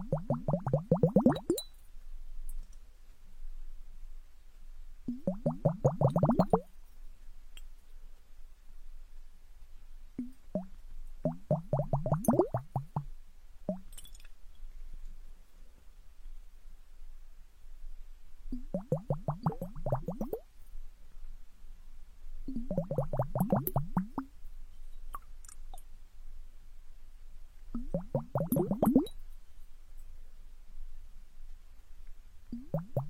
you Mm-hmm.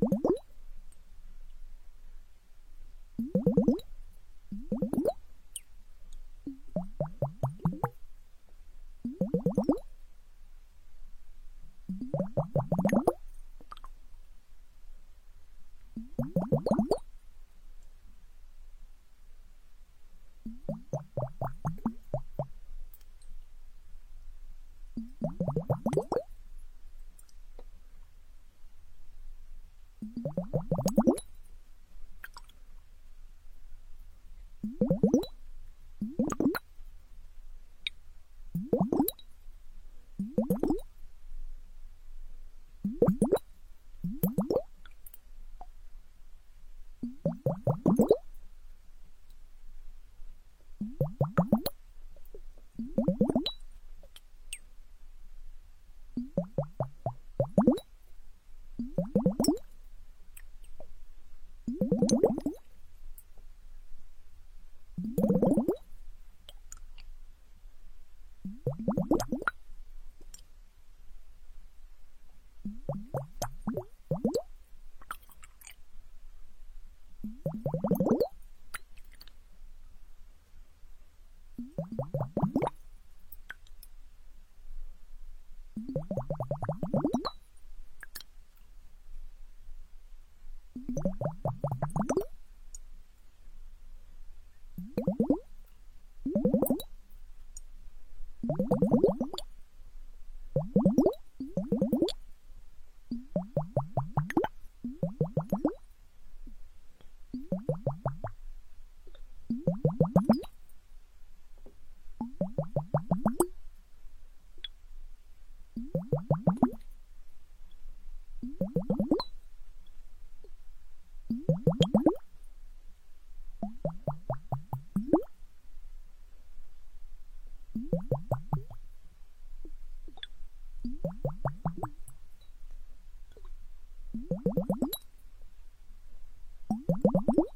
Thank you. you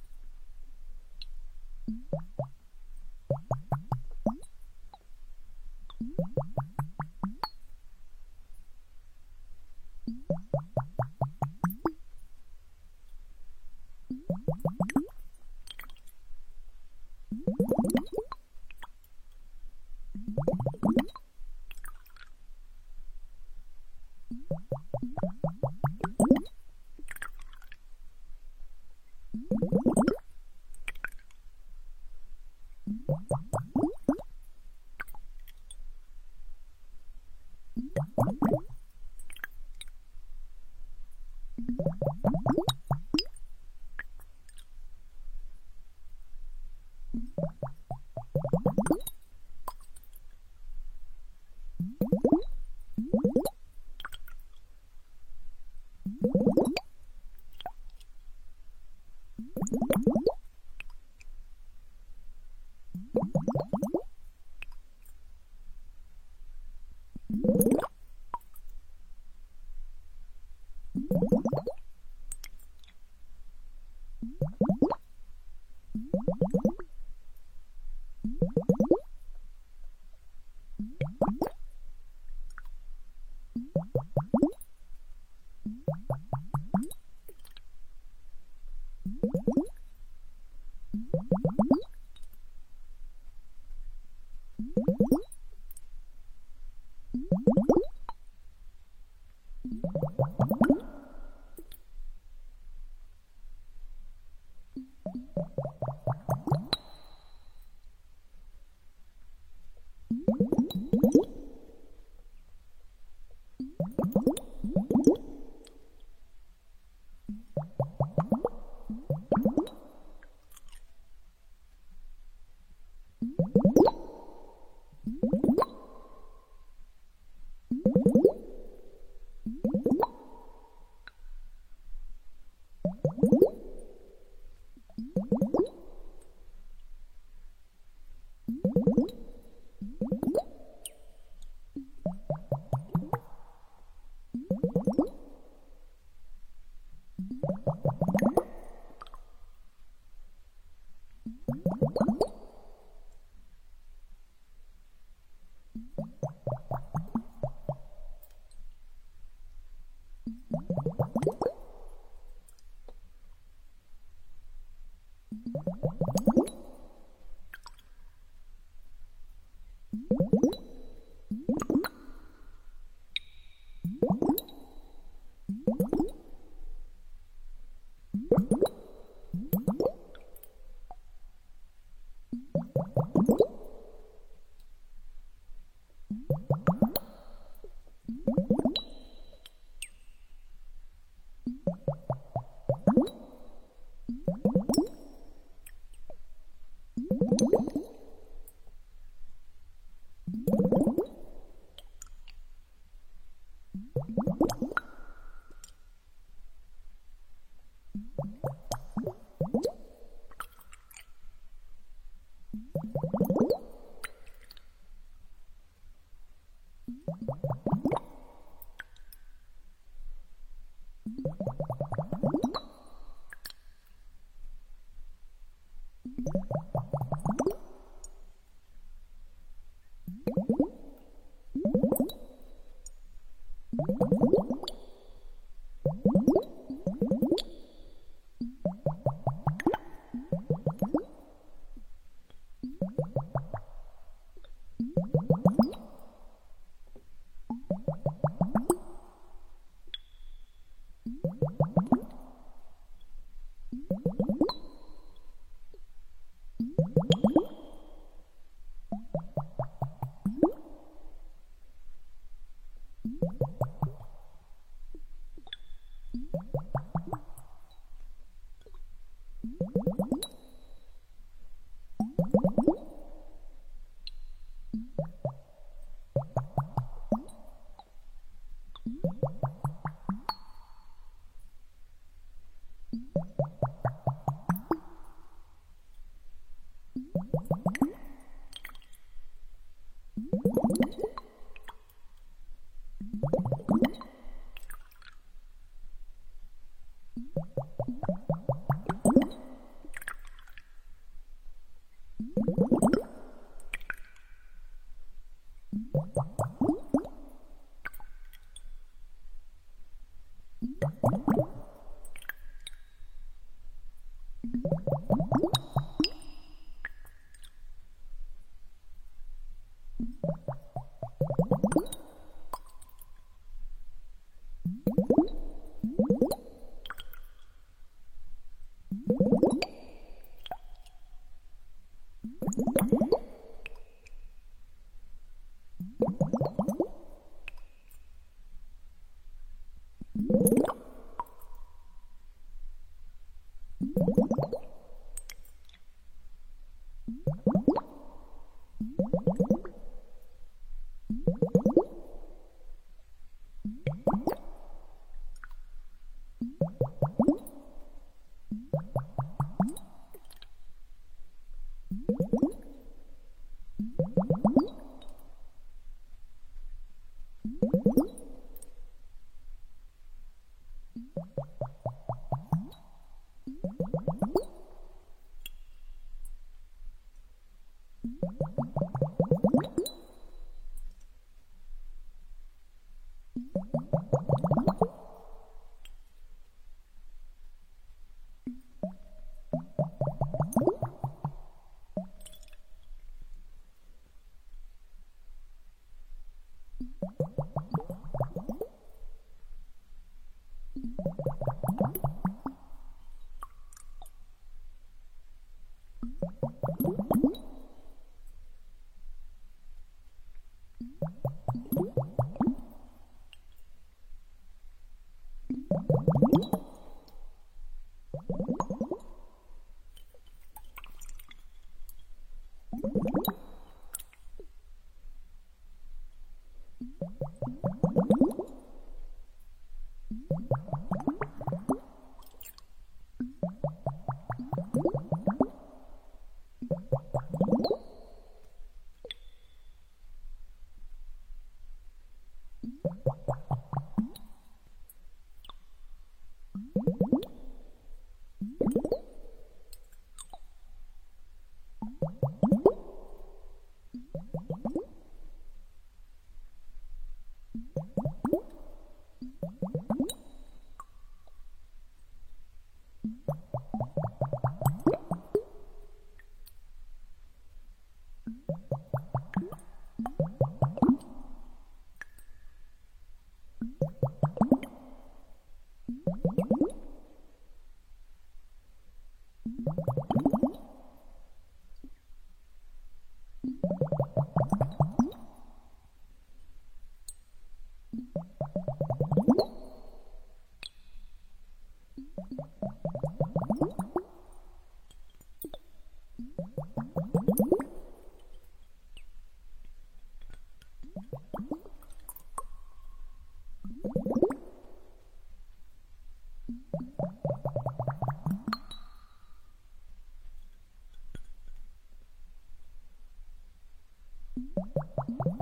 Thank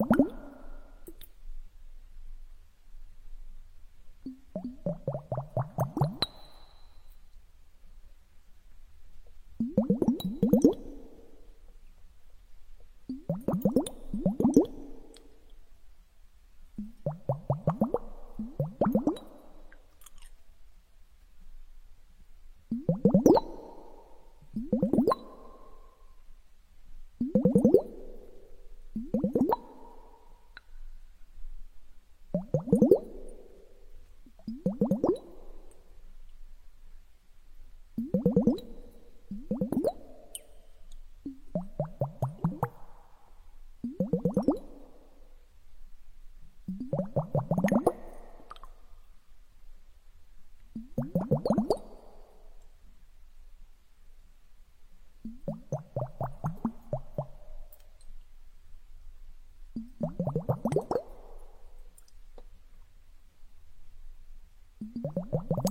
you.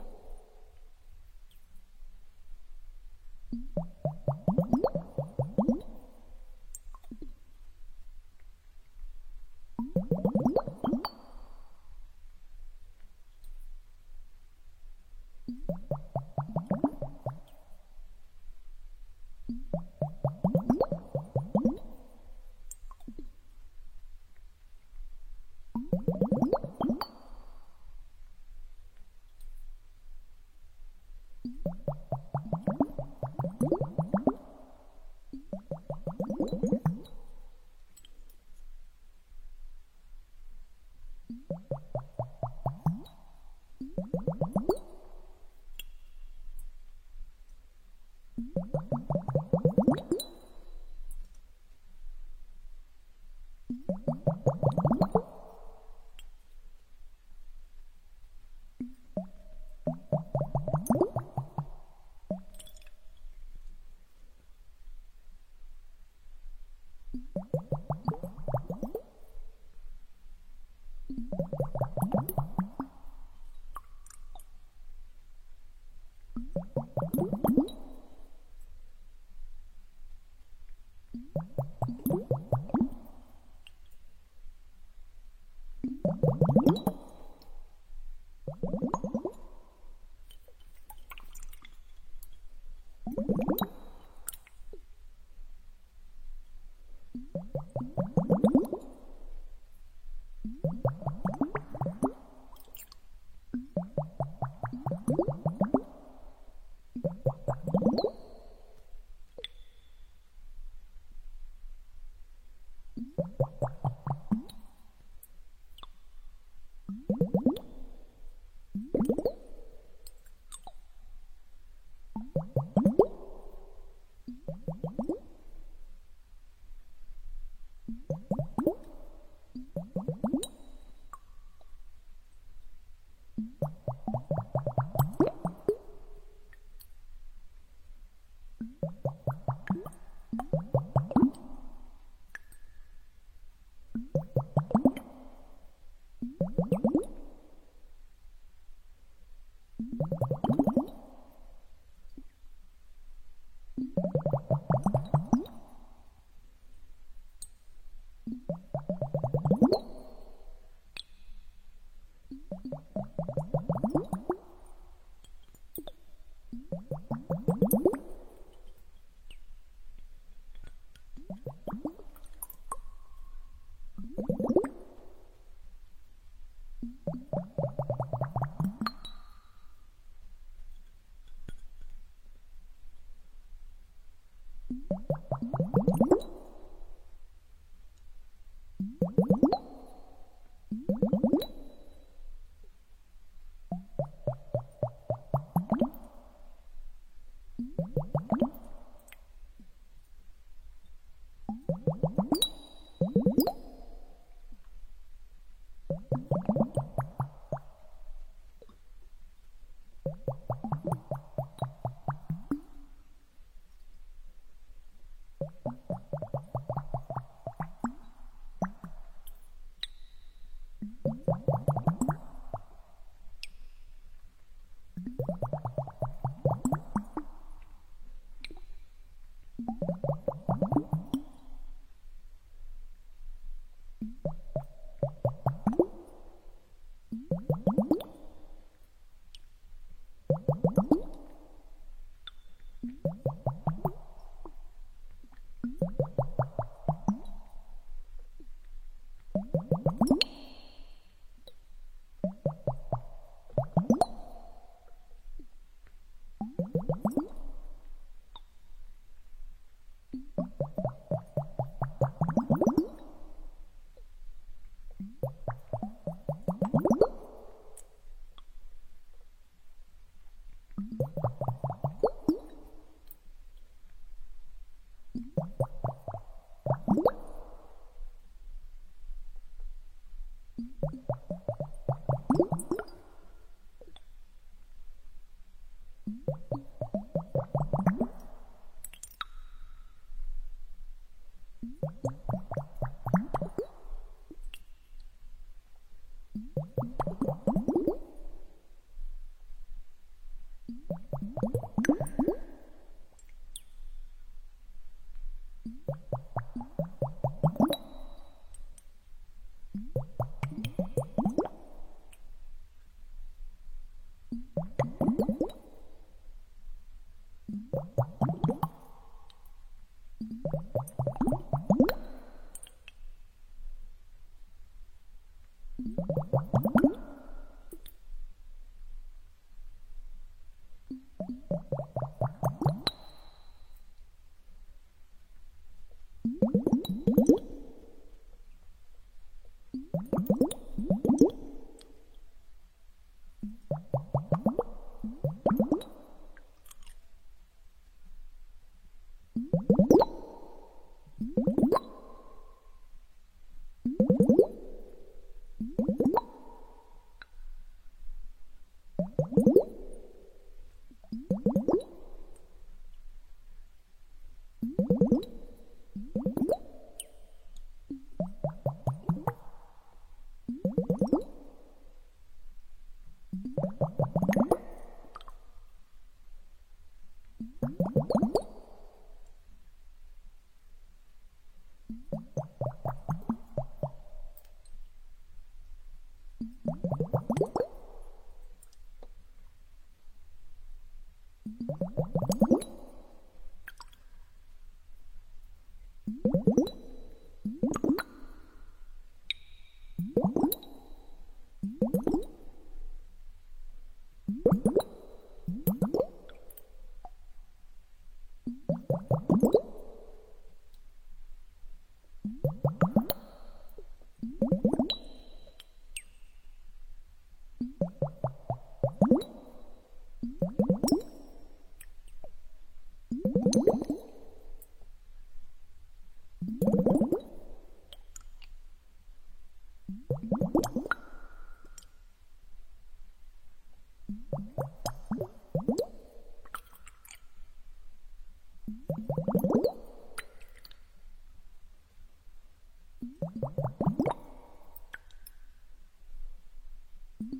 you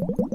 you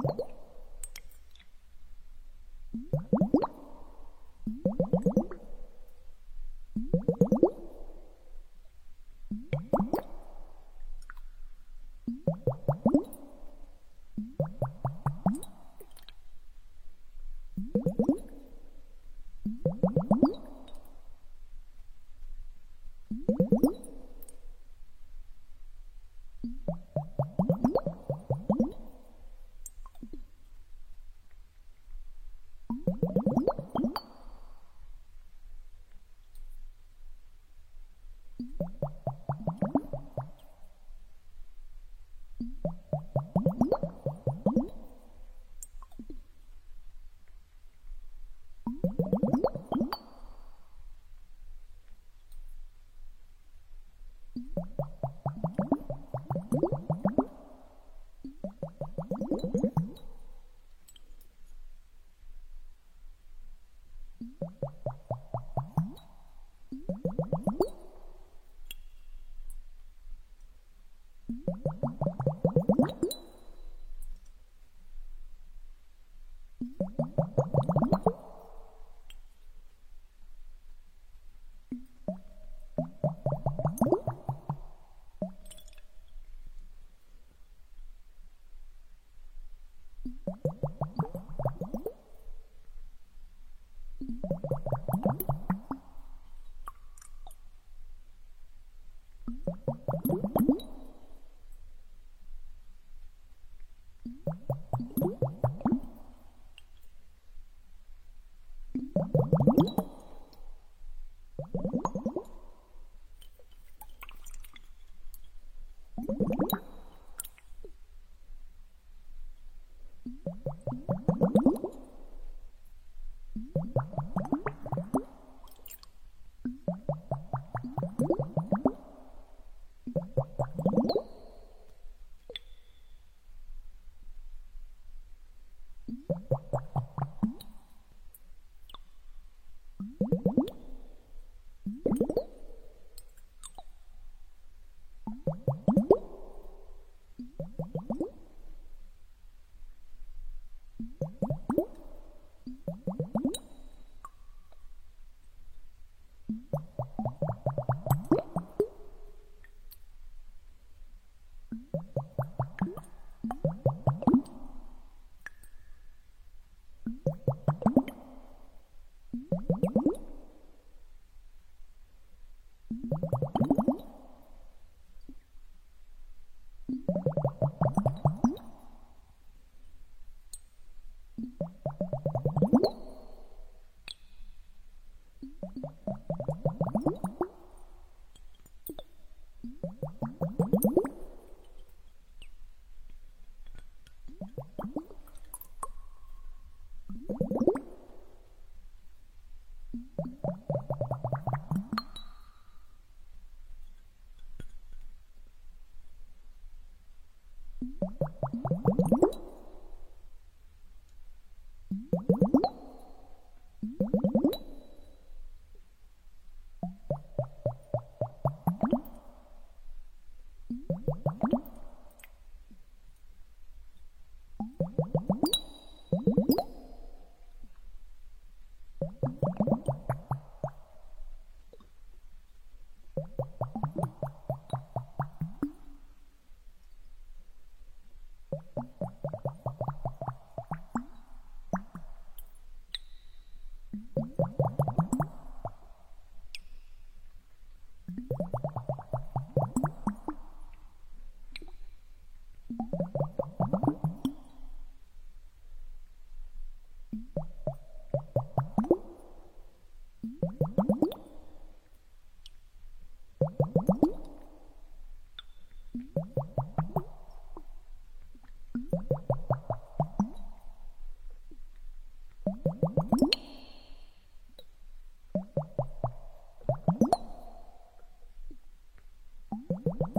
you you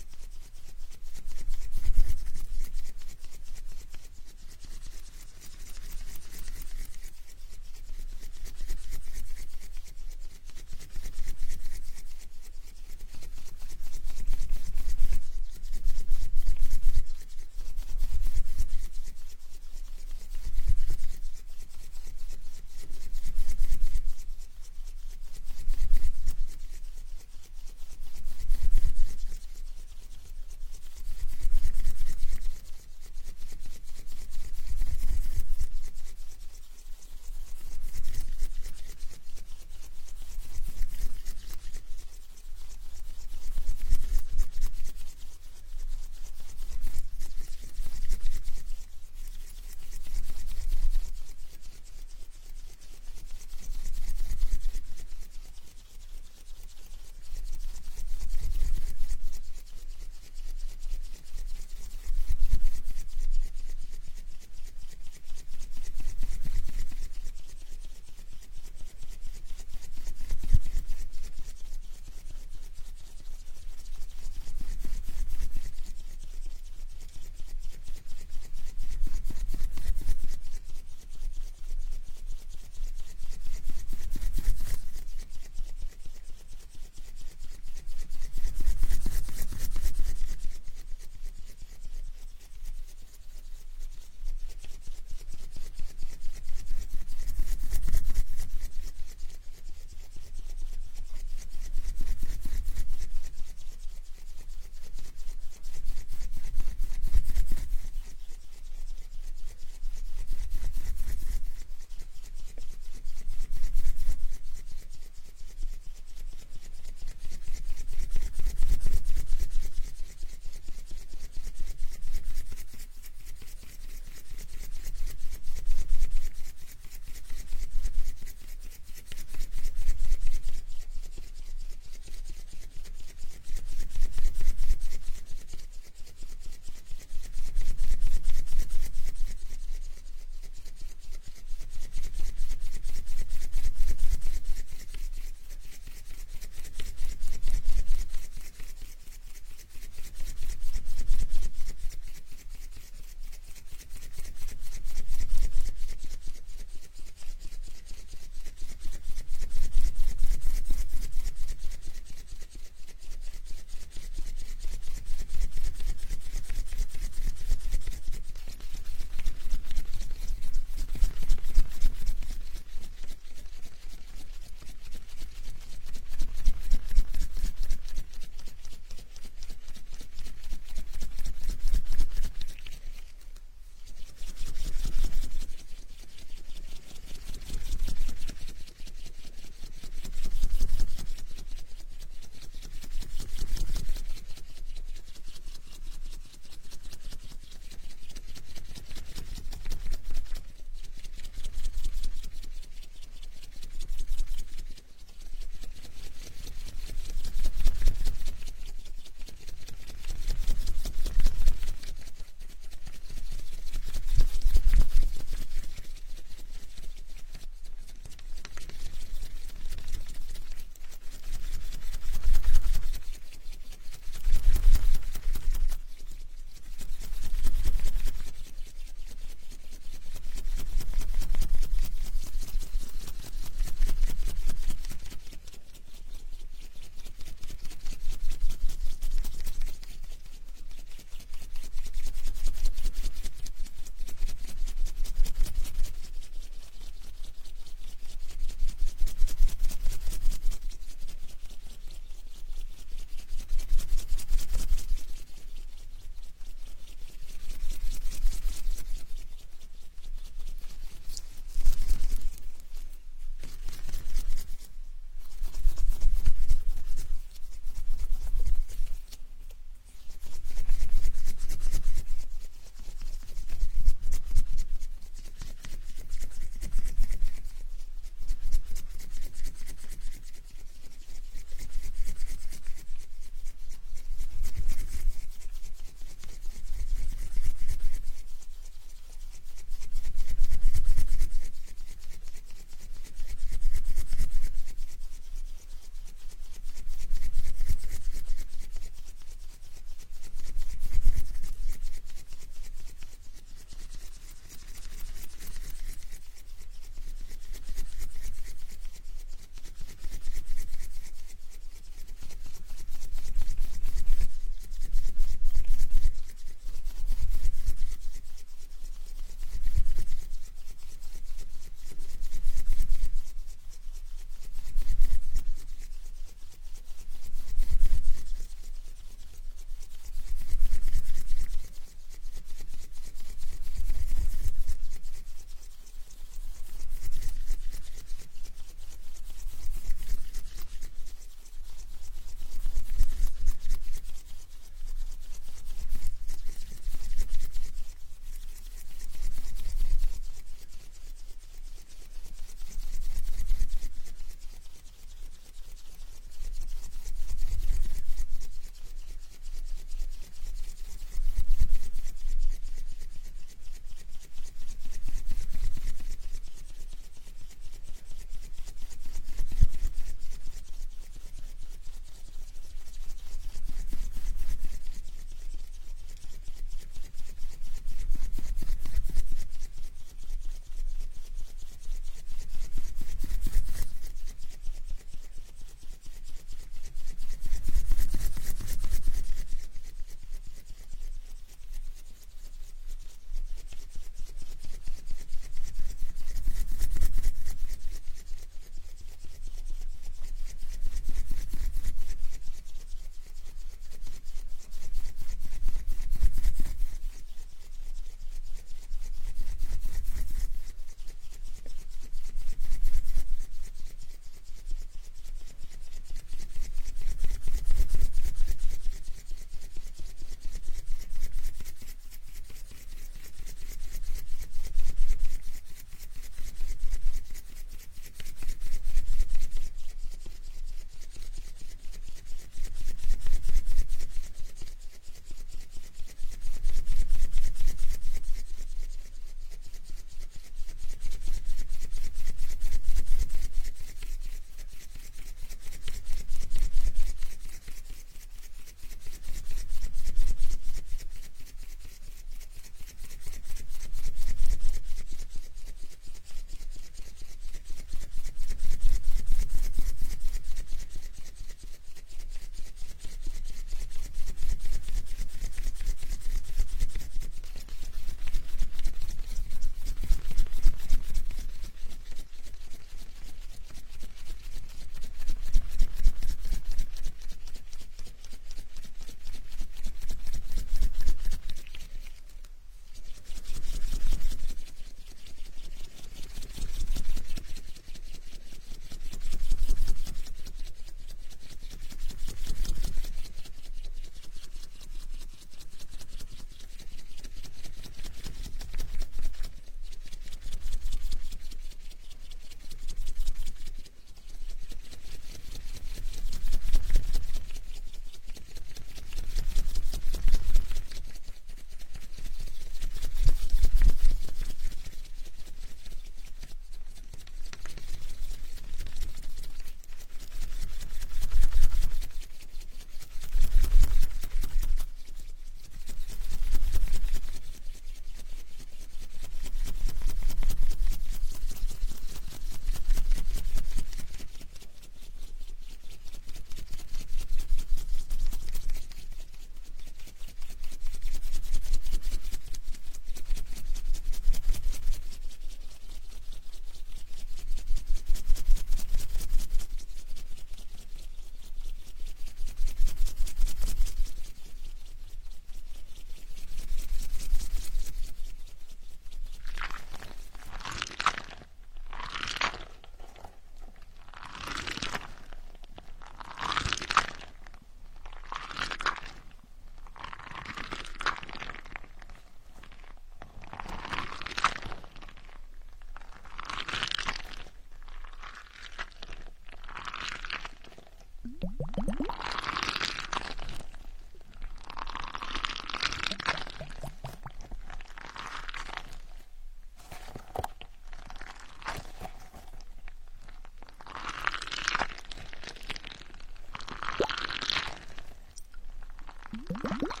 Thank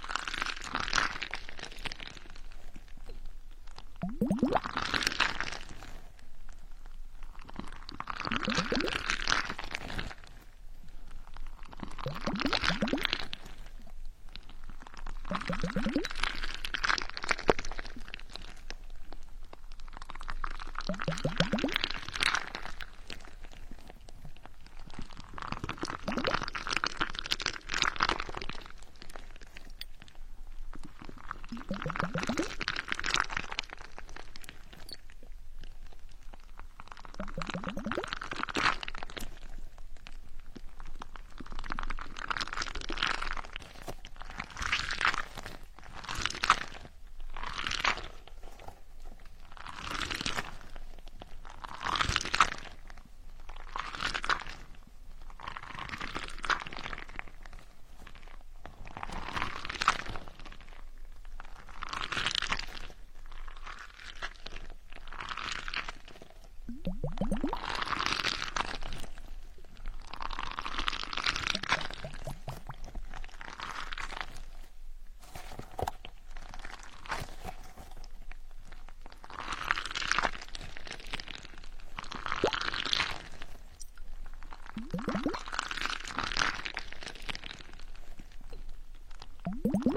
Thank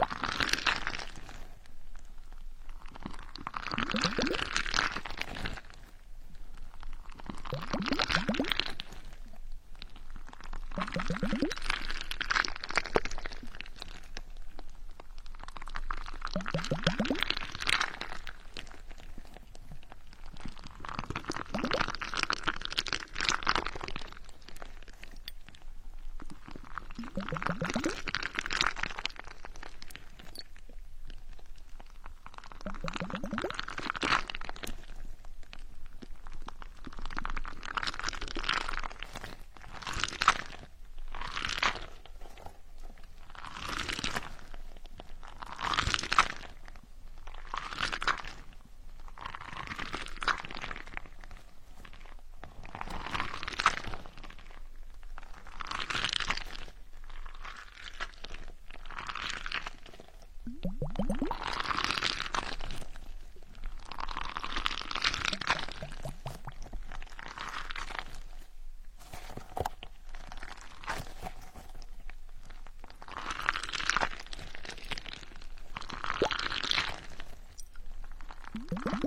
Thank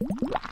you.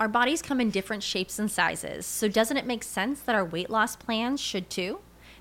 Our bodies come in different shapes and sizes, so doesn't it make sense that our weight loss plans should too?